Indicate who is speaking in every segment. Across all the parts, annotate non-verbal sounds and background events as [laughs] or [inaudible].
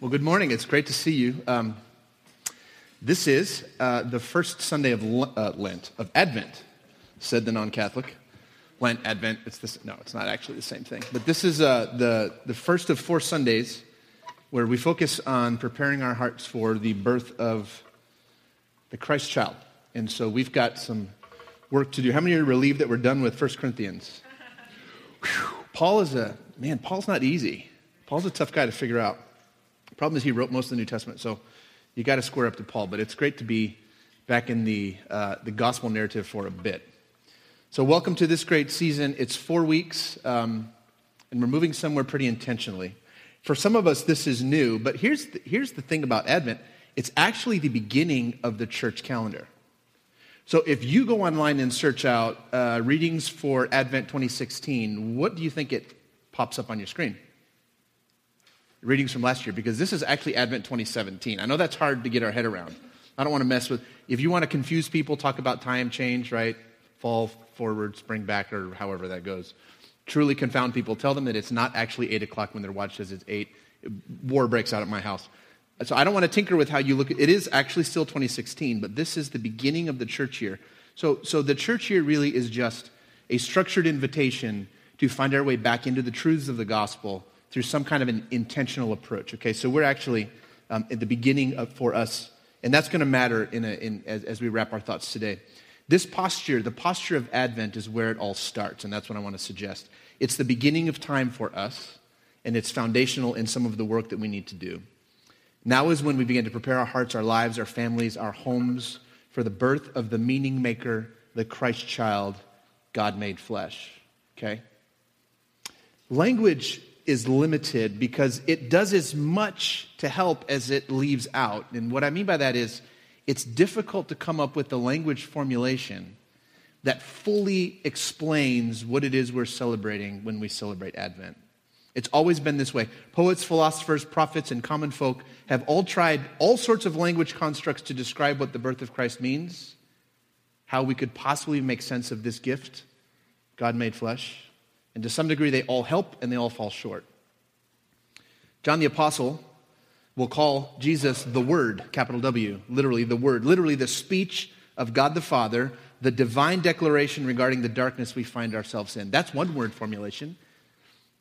Speaker 1: Well, good morning. It's great to see you. Um, this is uh, the first Sunday of L- uh, Lent, of Advent, said the non Catholic. Lent, Advent, it's this, no, it's not actually the same thing. But this is uh, the, the first of four Sundays where we focus on preparing our hearts for the birth of the Christ child. And so we've got some work to do. How many are relieved that we're done with 1 Corinthians? Whew. Paul is a, man, Paul's not easy. Paul's a tough guy to figure out. Problem is, he wrote most of the New Testament, so you got to square up to Paul. But it's great to be back in the, uh, the gospel narrative for a bit. So, welcome to this great season. It's four weeks, um, and we're moving somewhere pretty intentionally. For some of us, this is new, but here's the, here's the thing about Advent it's actually the beginning of the church calendar. So, if you go online and search out uh, readings for Advent 2016, what do you think it pops up on your screen? Readings from last year because this is actually Advent 2017. I know that's hard to get our head around. I don't want to mess with. If you want to confuse people, talk about time change, right? Fall forward, spring back, or however that goes. Truly confound people. Tell them that it's not actually 8 o'clock when their watch says it's 8. War breaks out at my house. So I don't want to tinker with how you look. It is actually still 2016, but this is the beginning of the church year. So, so the church year really is just a structured invitation to find our way back into the truths of the gospel through some kind of an intentional approach. Okay, so we're actually um, at the beginning of, for us, and that's going to matter in a, in, as, as we wrap our thoughts today. This posture, the posture of Advent, is where it all starts, and that's what I want to suggest. It's the beginning of time for us, and it's foundational in some of the work that we need to do. Now is when we begin to prepare our hearts, our lives, our families, our homes for the birth of the meaning maker, the Christ child, God made flesh. Okay? Language is limited because it does as much to help as it leaves out. And what I mean by that is it's difficult to come up with the language formulation that fully explains what it is we're celebrating when we celebrate Advent. It's always been this way. Poets, philosophers, prophets, and common folk have all tried all sorts of language constructs to describe what the birth of Christ means, how we could possibly make sense of this gift, God made flesh. And to some degree, they all help and they all fall short. John the Apostle will call Jesus the Word, capital W, literally the Word, literally the speech of God the Father, the divine declaration regarding the darkness we find ourselves in. That's one word formulation.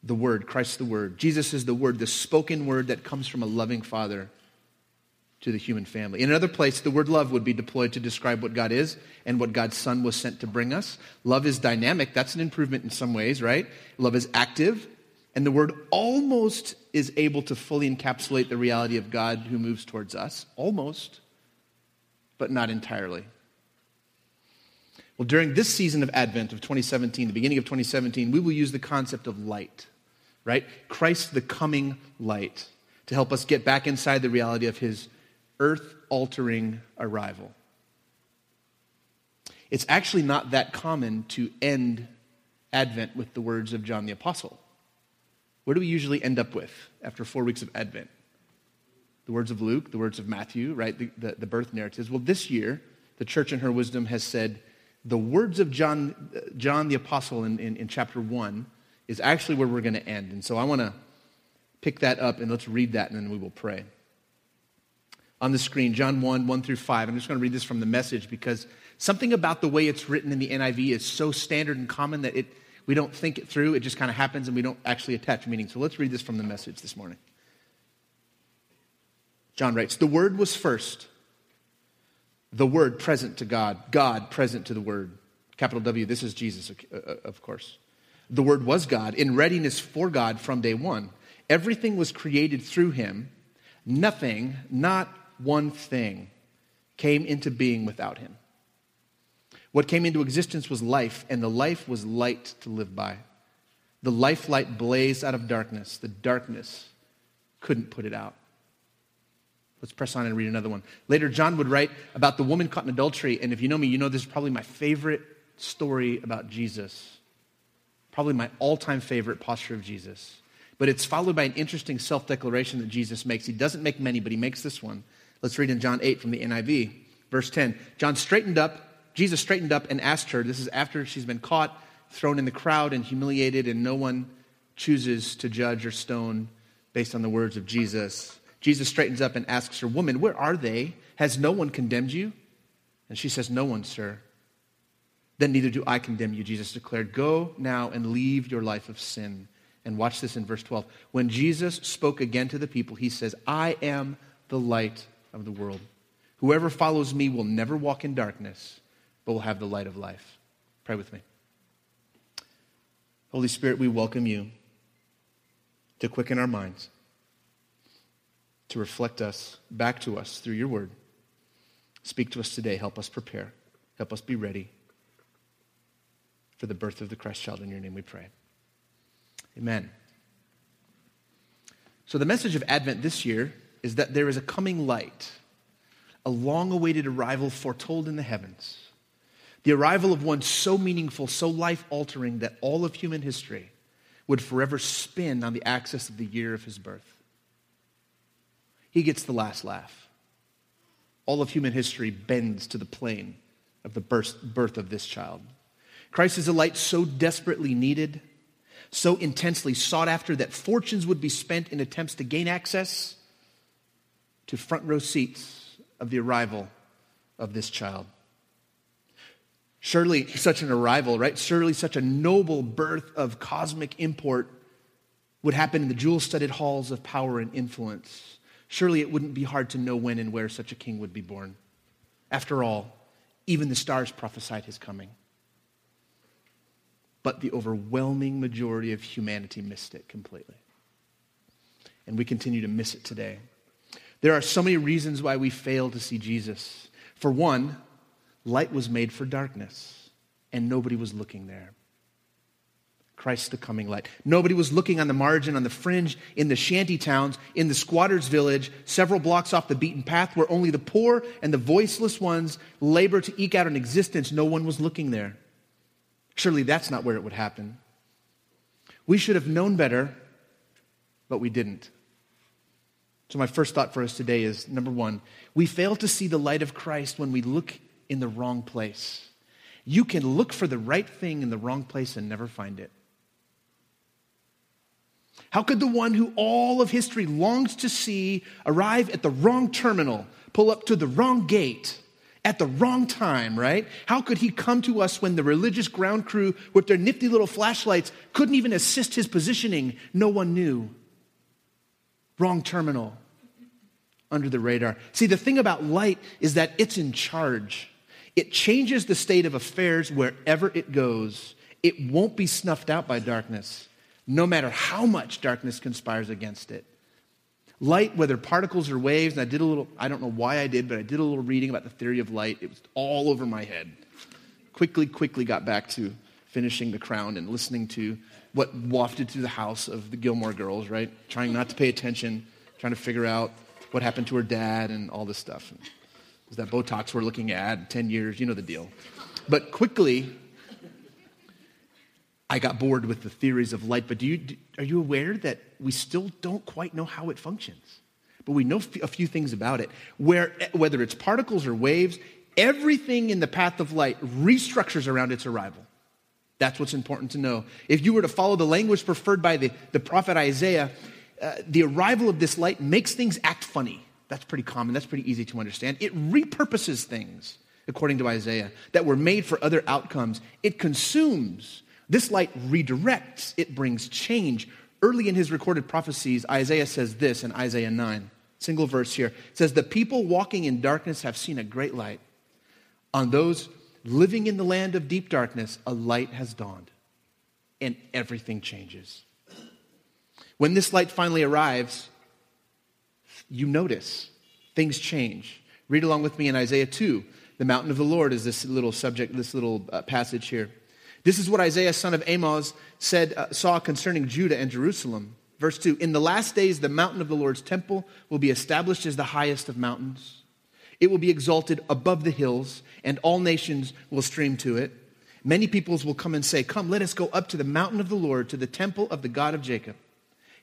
Speaker 1: The Word, Christ the Word. Jesus is the Word, the spoken word that comes from a loving Father to the human family. In another place, the word love would be deployed to describe what God is and what God's Son was sent to bring us. Love is dynamic. That's an improvement in some ways, right? Love is active. And the word almost is able to fully encapsulate the reality of God who moves towards us. Almost, but not entirely. Well, during this season of Advent of 2017, the beginning of 2017, we will use the concept of light, right? Christ, the coming light, to help us get back inside the reality of his earth altering arrival. It's actually not that common to end Advent with the words of John the Apostle. What do we usually end up with after four weeks of Advent? The words of Luke, the words of Matthew, right? The, the, the birth narratives. Well, this year, the church in her wisdom has said the words of John, John the Apostle in, in, in chapter 1 is actually where we're going to end. And so I want to pick that up and let's read that and then we will pray on the screen, John 1, 1 through 5. I'm just going to read this from the message because something about the way it's written in the NIV is so standard and common that it, we don't think it through. It just kind of happens and we don't actually attach meaning. So let's read this from the message this morning. John writes The Word was first, the Word present to God, God present to the Word. Capital W, this is Jesus, uh, uh, of course. The Word was God, in readiness for God from day one. Everything was created through him. Nothing, not one thing came into being without him. What came into existence was life, and the life was light to live by. The life light blazed out of darkness. The darkness couldn't put it out. Let's press on and read another one. Later, John would write about the woman caught in adultery, and if you know me, you know this is probably my favorite story about Jesus. Probably my all time favorite posture of Jesus. But it's followed by an interesting self declaration that Jesus makes. He doesn't make many, but he makes this one. Let's read in John 8 from the NIV, verse 10. John straightened up, Jesus straightened up and asked her, this is after she's been caught, thrown in the crowd, and humiliated, and no one chooses to judge or stone based on the words of Jesus. Jesus straightens up and asks her, Woman, where are they? Has no one condemned you? And she says, No one, sir. Then neither do I condemn you, Jesus declared. Go now and leave your life of sin. And watch this in verse 12. When Jesus spoke again to the people, he says, I am the light of the world. Whoever follows me will never walk in darkness, but will have the light of life. Pray with me. Holy Spirit, we welcome you to quicken our minds, to reflect us back to us through your word. Speak to us today. Help us prepare. Help us be ready for the birth of the Christ child. In your name we pray. Amen. So, the message of Advent this year is that there is a coming light, a long awaited arrival foretold in the heavens. The arrival of one so meaningful, so life altering that all of human history would forever spin on the axis of the year of his birth. He gets the last laugh. All of human history bends to the plane of the birth of this child. Christ is a light so desperately needed, so intensely sought after that fortunes would be spent in attempts to gain access to front row seats of the arrival of this child. Surely such an arrival, right? Surely such a noble birth of cosmic import would happen in the jewel studded halls of power and influence. Surely it wouldn't be hard to know when and where such a king would be born. After all, even the stars prophesied his coming but the overwhelming majority of humanity missed it completely. And we continue to miss it today. There are so many reasons why we fail to see Jesus. For one, light was made for darkness, and nobody was looking there. Christ the coming light. Nobody was looking on the margin, on the fringe, in the shanty towns, in the squatter's village, several blocks off the beaten path where only the poor and the voiceless ones labor to eke out an existence. No one was looking there. Surely that's not where it would happen. We should have known better, but we didn't. So, my first thought for us today is number one, we fail to see the light of Christ when we look in the wrong place. You can look for the right thing in the wrong place and never find it. How could the one who all of history longs to see arrive at the wrong terminal, pull up to the wrong gate, at the wrong time, right? How could he come to us when the religious ground crew with their nifty little flashlights couldn't even assist his positioning? No one knew. Wrong terminal. Under the radar. See, the thing about light is that it's in charge. It changes the state of affairs wherever it goes. It won't be snuffed out by darkness, no matter how much darkness conspires against it. Light, whether particles or waves, and I did a little, I don't know why I did, but I did a little reading about the theory of light. It was all over my head. Quickly, quickly got back to finishing The Crown and listening to what wafted through the house of the Gilmore girls, right? Trying not to pay attention, trying to figure out what happened to her dad and all this stuff. Is that Botox we're looking at, 10 years, you know the deal. But quickly, I got bored with the theories of light, but do you, are you aware that we still don't quite know how it functions? But we know a few things about it. Where, whether it's particles or waves, everything in the path of light restructures around its arrival. That's what's important to know. If you were to follow the language preferred by the, the prophet Isaiah, uh, the arrival of this light makes things act funny. That's pretty common. That's pretty easy to understand. It repurposes things, according to Isaiah, that were made for other outcomes. It consumes this light redirects, it brings change. Early in his recorded prophecies, Isaiah says this in Isaiah 9, single verse here. It says, The people walking in darkness have seen a great light. On those living in the land of deep darkness, a light has dawned, and everything changes. When this light finally arrives, you notice things change. Read along with me in Isaiah 2. The mountain of the Lord is this little subject, this little uh, passage here. This is what Isaiah, son of Amos, said, uh, saw concerning Judah and Jerusalem. Verse 2 In the last days, the mountain of the Lord's temple will be established as the highest of mountains. It will be exalted above the hills, and all nations will stream to it. Many peoples will come and say, Come, let us go up to the mountain of the Lord, to the temple of the God of Jacob.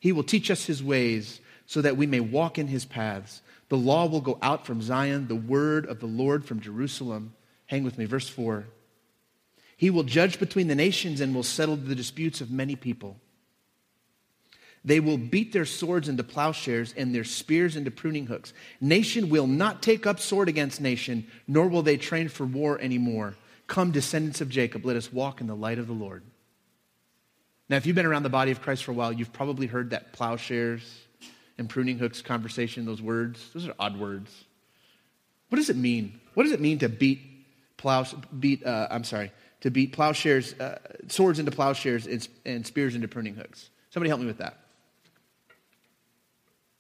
Speaker 1: He will teach us his ways, so that we may walk in his paths. The law will go out from Zion, the word of the Lord from Jerusalem. Hang with me, verse 4. He will judge between the nations and will settle the disputes of many people. They will beat their swords into plowshares and their spears into pruning hooks. Nation will not take up sword against nation, nor will they train for war anymore. Come, descendants of Jacob, let us walk in the light of the Lord. Now, if you've been around the body of Christ for a while, you've probably heard that plowshares and pruning hooks conversation, those words. Those are odd words. What does it mean? What does it mean to beat plow, beat, uh, I'm sorry, to beat plowshares, uh, swords into plowshares and, and spears into pruning hooks? Somebody help me with that.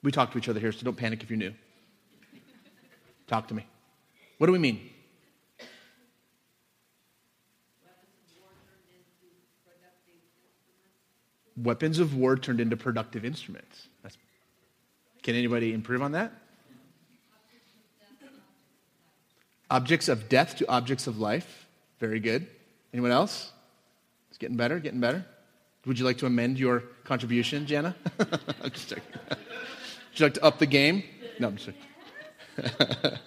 Speaker 1: We talk to each other here, so don't panic if you're new. Talk to me. What do we mean? Weapons of war turned into productive instruments. That's, can anybody improve on that? Objects of death to objects of life. Very good. Anyone else? It's getting better, getting better. Would you like to amend your contribution, Jana? [laughs] I'm just checking. Would you like to up the game? No, I'm just [laughs]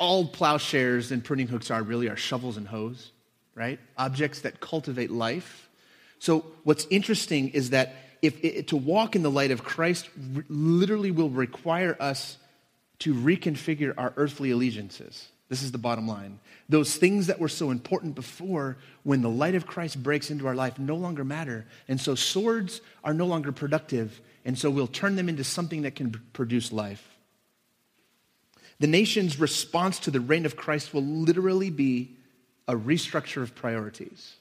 Speaker 1: All plowshares and pruning hooks are really are shovels and hoes, right? Objects that cultivate life. So what's interesting is that if it, to walk in the light of Christ literally will require us to reconfigure our earthly allegiances. This is the bottom line. Those things that were so important before, when the light of Christ breaks into our life, no longer matter. And so swords are no longer productive and so we'll turn them into something that can produce life. The nation's response to the reign of Christ will literally be a restructure of priorities.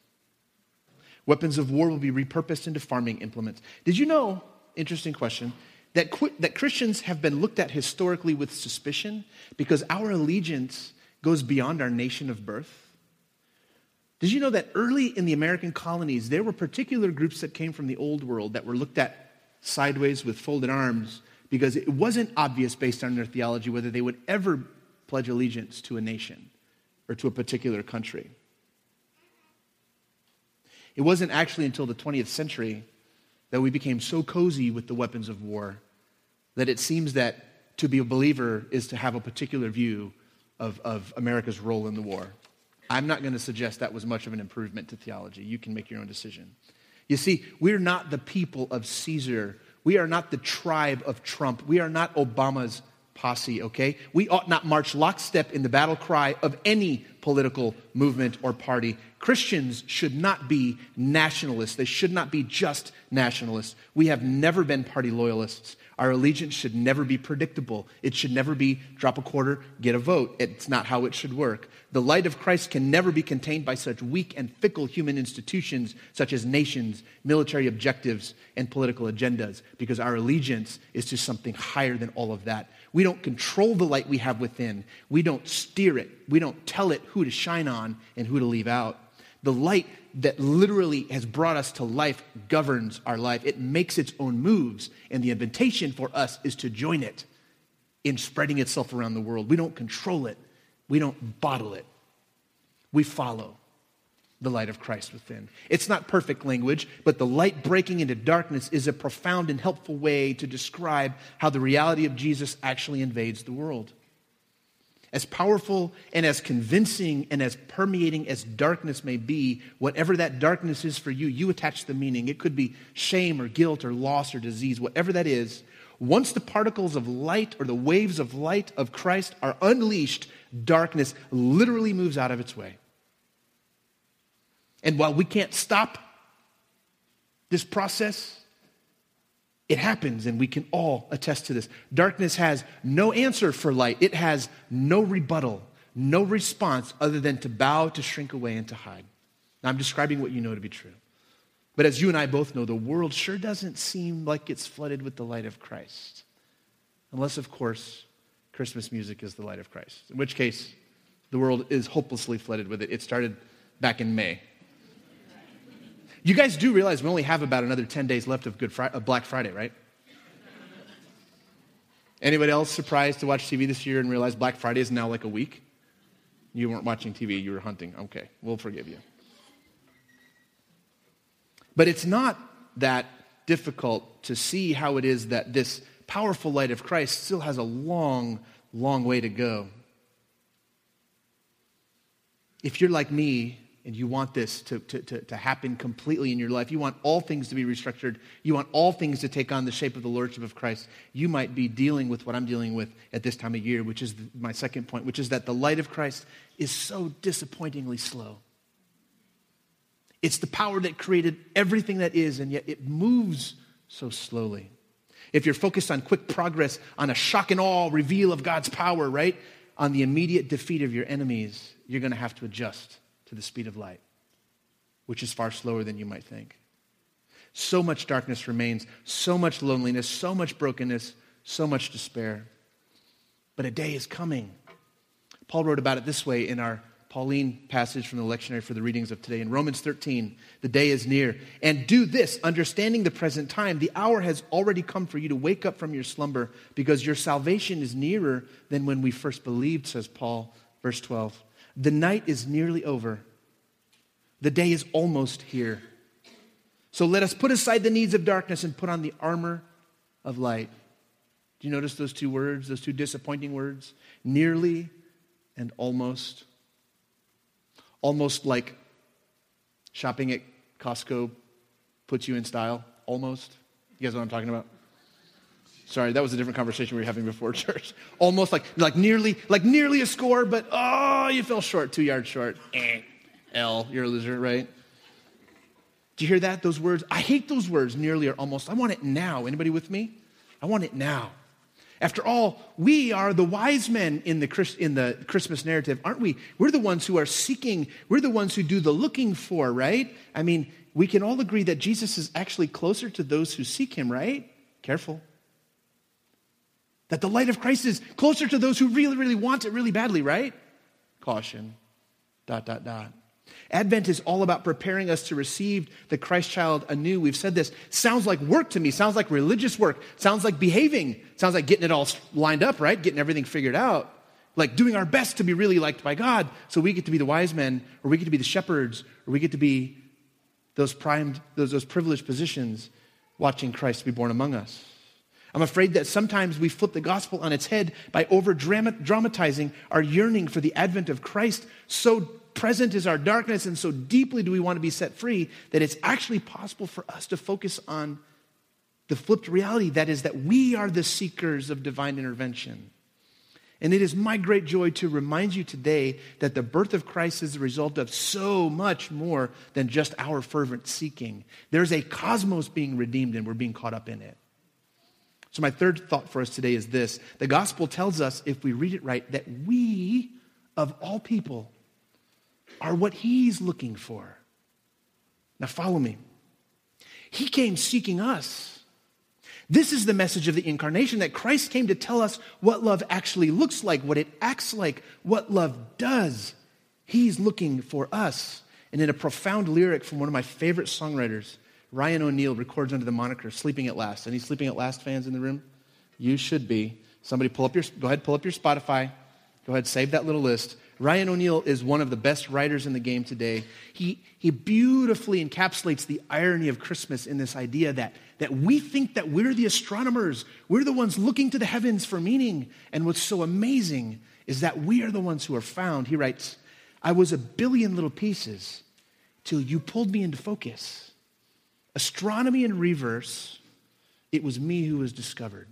Speaker 1: Weapons of war will be repurposed into farming implements. Did you know, interesting question, that, that Christians have been looked at historically with suspicion because our allegiance goes beyond our nation of birth? Did you know that early in the American colonies, there were particular groups that came from the old world that were looked at sideways with folded arms because it wasn't obvious based on their theology whether they would ever pledge allegiance to a nation or to a particular country. It wasn't actually until the 20th century that we became so cozy with the weapons of war that it seems that to be a believer is to have a particular view of, of America's role in the war. I'm not going to suggest that was much of an improvement to theology. You can make your own decision. You see, we're not the people of Caesar. We are not the tribe of Trump. We are not Obama's posse, okay? We ought not march lockstep in the battle cry of any political movement or party. Christians should not be nationalists. They should not be just nationalists. We have never been party loyalists. Our allegiance should never be predictable. It should never be drop a quarter, get a vote. It's not how it should work. The light of Christ can never be contained by such weak and fickle human institutions such as nations, military objectives, and political agendas, because our allegiance is to something higher than all of that. We don't control the light we have within, we don't steer it, we don't tell it who to shine on and who to leave out. The light that literally has brought us to life governs our life. It makes its own moves, and the invitation for us is to join it in spreading itself around the world. We don't control it, we don't bottle it. We follow the light of Christ within. It's not perfect language, but the light breaking into darkness is a profound and helpful way to describe how the reality of Jesus actually invades the world. As powerful and as convincing and as permeating as darkness may be, whatever that darkness is for you, you attach the meaning. It could be shame or guilt or loss or disease, whatever that is. Once the particles of light or the waves of light of Christ are unleashed, darkness literally moves out of its way. And while we can't stop this process, it happens, and we can all attest to this. Darkness has no answer for light, it has no rebuttal, no response other than to bow, to shrink away, and to hide. Now, I'm describing what you know to be true. But as you and I both know, the world sure doesn't seem like it's flooded with the light of Christ. Unless, of course, Christmas music is the light of Christ, in which case the world is hopelessly flooded with it. It started back in May. You guys do realize we only have about another 10 days left of Good Friday, Black Friday, right? Anybody else surprised to watch TV this year and realize Black Friday is now like a week? You weren't watching TV, you were hunting. Okay, we'll forgive you. But it's not that difficult to see how it is that this powerful light of Christ still has a long, long way to go. If you're like me, and you want this to, to, to, to, happen completely in your life, you want all things to be restructured, you want all things to take on the shape of the Lordship of Christ, you might be dealing with what I'm dealing with at this time of year, which is my second point, which is that the light of Christ is so disappointingly slow. It's the power that created everything that is, and yet it moves so slowly. If you're focused on quick progress, on a shock and awe reveal of God's power, right? On the immediate defeat of your enemies, you're going to have to adjust to the speed of light, which is far slower than you might think. So much darkness remains, so much loneliness, so much brokenness, so much despair. But a day is coming. Paul wrote about it this way in our Pauline passage from the lectionary for the readings of today. In Romans 13, the day is near. And do this, understanding the present time, the hour has already come for you to wake up from your slumber because your salvation is nearer than when we first believed, says Paul, verse 12. The night is nearly over. The day is almost here. So let us put aside the needs of darkness and put on the armor of light. Do you notice those two words, those two disappointing words? Nearly and almost. Almost like shopping at Costco puts you in style. Almost. You guys know what I'm talking about? Sorry, that was a different conversation we were having before [laughs] church. Almost like, like nearly, like nearly a score, but oh, you fell short, two yards short. Eh, L, you're a loser, right? Do you hear that? Those words? I hate those words, nearly or almost. I want it now. Anybody with me? I want it now. After all, we are the wise men in the, in the Christmas narrative, aren't we? We're the ones who are seeking, we're the ones who do the looking for, right? I mean, we can all agree that Jesus is actually closer to those who seek him, right? Careful. That the light of Christ is closer to those who really, really want it really badly, right? Caution. Dot, dot, dot. Advent is all about preparing us to receive the Christ child anew. We've said this. Sounds like work to me. Sounds like religious work. Sounds like behaving. Sounds like getting it all lined up, right? Getting everything figured out. Like doing our best to be really liked by God. So we get to be the wise men, or we get to be the shepherds, or we get to be those primed, those, those privileged positions watching Christ be born among us. I'm afraid that sometimes we flip the gospel on its head by over dramatizing our yearning for the advent of Christ. So present is our darkness, and so deeply do we want to be set free that it's actually possible for us to focus on the flipped reality that is, that we are the seekers of divine intervention. And it is my great joy to remind you today that the birth of Christ is the result of so much more than just our fervent seeking. There's a cosmos being redeemed, and we're being caught up in it. So, my third thought for us today is this the gospel tells us, if we read it right, that we, of all people, are what he's looking for. Now, follow me. He came seeking us. This is the message of the incarnation that Christ came to tell us what love actually looks like, what it acts like, what love does. He's looking for us. And in a profound lyric from one of my favorite songwriters, Ryan O'Neal records under the moniker Sleeping at Last. Any Sleeping at Last fans in the room? You should be. Somebody pull up your, go ahead, pull up your Spotify. Go ahead, save that little list. Ryan O'Neal is one of the best writers in the game today. He, he beautifully encapsulates the irony of Christmas in this idea that, that we think that we're the astronomers, we're the ones looking to the heavens for meaning. And what's so amazing is that we are the ones who are found. He writes, I was a billion little pieces till you pulled me into focus. Astronomy in reverse, it was me who was discovered.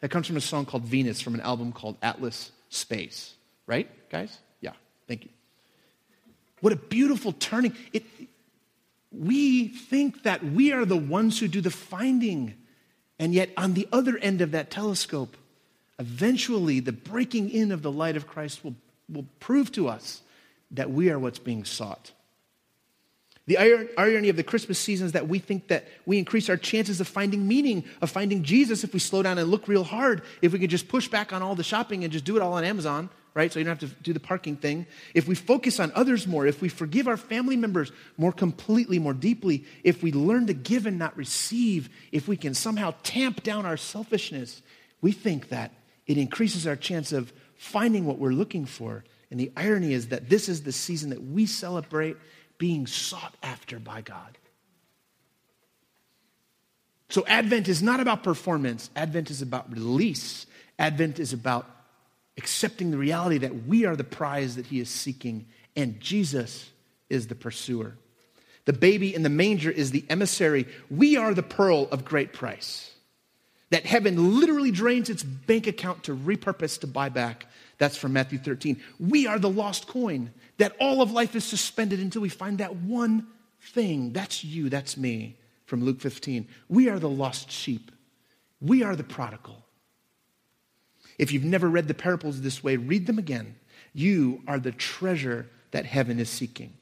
Speaker 1: That comes from a song called Venus from an album called Atlas Space. Right, guys? Yeah, thank you. What a beautiful turning. It, we think that we are the ones who do the finding. And yet, on the other end of that telescope, eventually the breaking in of the light of Christ will, will prove to us that we are what's being sought. The irony of the Christmas season is that we think that we increase our chances of finding meaning, of finding Jesus, if we slow down and look real hard, if we can just push back on all the shopping and just do it all on Amazon, right? So you don't have to do the parking thing. If we focus on others more, if we forgive our family members more completely, more deeply, if we learn to give and not receive, if we can somehow tamp down our selfishness, we think that it increases our chance of finding what we're looking for. And the irony is that this is the season that we celebrate being sought after by God. So, Advent is not about performance, Advent is about release. Advent is about accepting the reality that we are the prize that He is seeking, and Jesus is the pursuer. The baby in the manger is the emissary. We are the pearl of great price. That heaven literally drains its bank account to repurpose to buy back. That's from Matthew 13. We are the lost coin. That all of life is suspended until we find that one thing. That's you, that's me, from Luke 15. We are the lost sheep. We are the prodigal. If you've never read the parables this way, read them again. You are the treasure that heaven is seeking.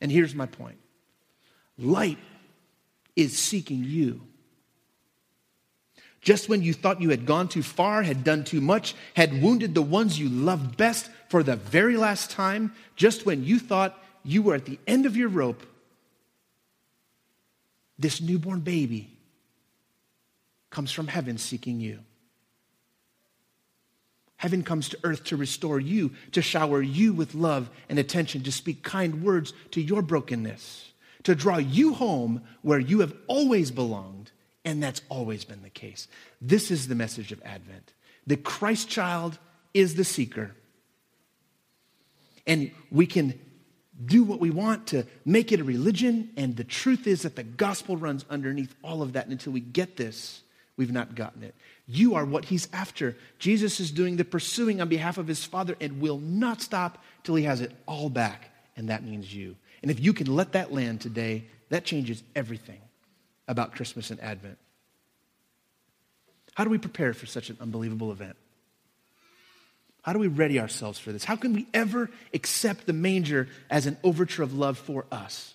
Speaker 1: And here's my point light is seeking you. Just when you thought you had gone too far, had done too much, had wounded the ones you loved best for the very last time, just when you thought you were at the end of your rope, this newborn baby comes from heaven seeking you. Heaven comes to earth to restore you, to shower you with love and attention, to speak kind words to your brokenness, to draw you home where you have always belonged, and that's always been the case. This is the message of Advent. The Christ child is the seeker. And we can do what we want to make it a religion, and the truth is that the gospel runs underneath all of that. And until we get this, we've not gotten it. You are what he's after. Jesus is doing the pursuing on behalf of his Father and will not stop till he has it all back, and that means you. And if you can let that land today, that changes everything about Christmas and Advent. How do we prepare for such an unbelievable event? How do we ready ourselves for this? How can we ever accept the manger as an overture of love for us?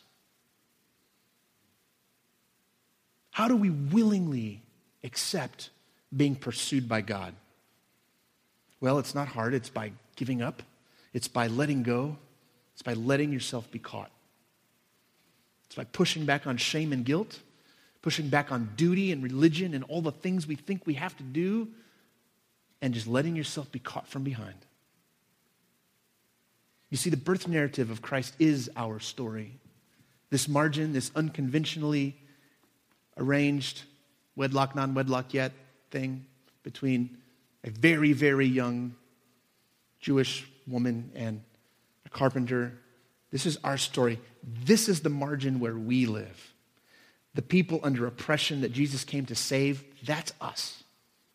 Speaker 1: How do we willingly accept being pursued by God? Well, it's not hard. It's by giving up, it's by letting go, it's by letting yourself be caught. It's by pushing back on shame and guilt, pushing back on duty and religion and all the things we think we have to do, and just letting yourself be caught from behind. You see, the birth narrative of Christ is our story. This margin, this unconventionally arranged wedlock, non wedlock yet thing between a very, very young Jewish woman and a carpenter. This is our story. This is the margin where we live. The people under oppression that Jesus came to save, that's us.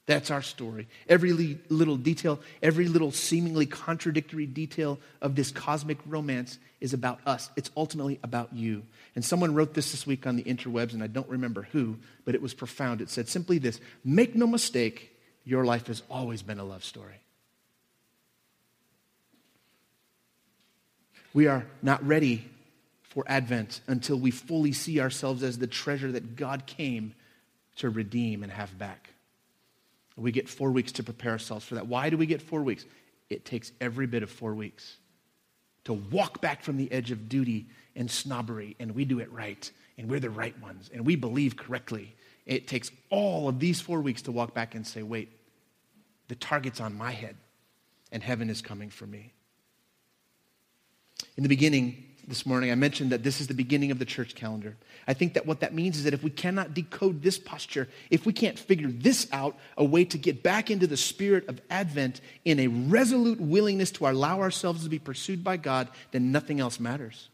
Speaker 1: That's our story. Every little detail, every little seemingly contradictory detail of this cosmic romance is about us. It's ultimately about you. And someone wrote this this week on the interwebs, and I don't remember who, but it was profound. It said simply this Make no mistake, your life has always been a love story. We are not ready for Advent until we fully see ourselves as the treasure that God came to redeem and have back. We get four weeks to prepare ourselves for that. Why do we get four weeks? It takes every bit of four weeks to walk back from the edge of duty and snobbery, and we do it right, and we're the right ones, and we believe correctly. It takes all of these four weeks to walk back and say, wait, the target's on my head, and heaven is coming for me. In the beginning, this morning, I mentioned that this is the beginning of the church calendar. I think that what that means is that if we cannot decode this posture, if we can't figure this out, a way to get back into the spirit of Advent in a resolute willingness to allow ourselves to be pursued by God, then nothing else matters.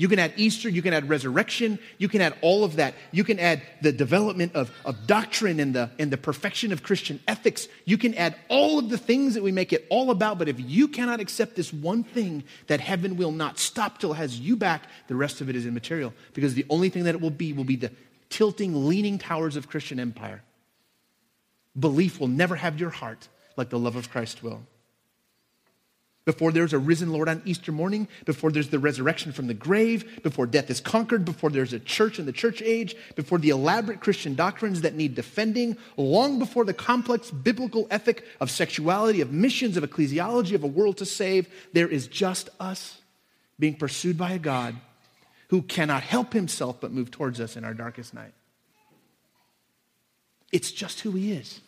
Speaker 1: You can add Easter, you can add resurrection, you can add all of that. You can add the development of, of doctrine and the, and the perfection of Christian ethics. You can add all of the things that we make it all about. But if you cannot accept this one thing that heaven will not stop till it has you back, the rest of it is immaterial. Because the only thing that it will be will be the tilting, leaning towers of Christian empire. Belief will never have your heart like the love of Christ will before there's a risen Lord on Easter morning, before there's the resurrection from the grave, before death is conquered, before there's a church in the church age, before the elaborate Christian doctrines that need defending, long before the complex biblical ethic of sexuality, of missions, of ecclesiology, of a world to save, there is just us being pursued by a God who cannot help himself but move towards us in our darkest night. It's just who he is.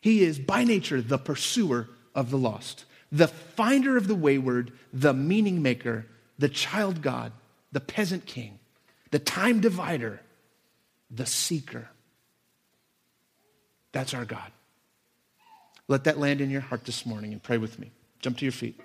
Speaker 1: He is by nature the pursuer of the lost the finder of the wayward, the meaning maker, the child God, the peasant king, the time divider, the seeker. That's our God. Let that land in your heart this morning and pray with me. Jump to your feet.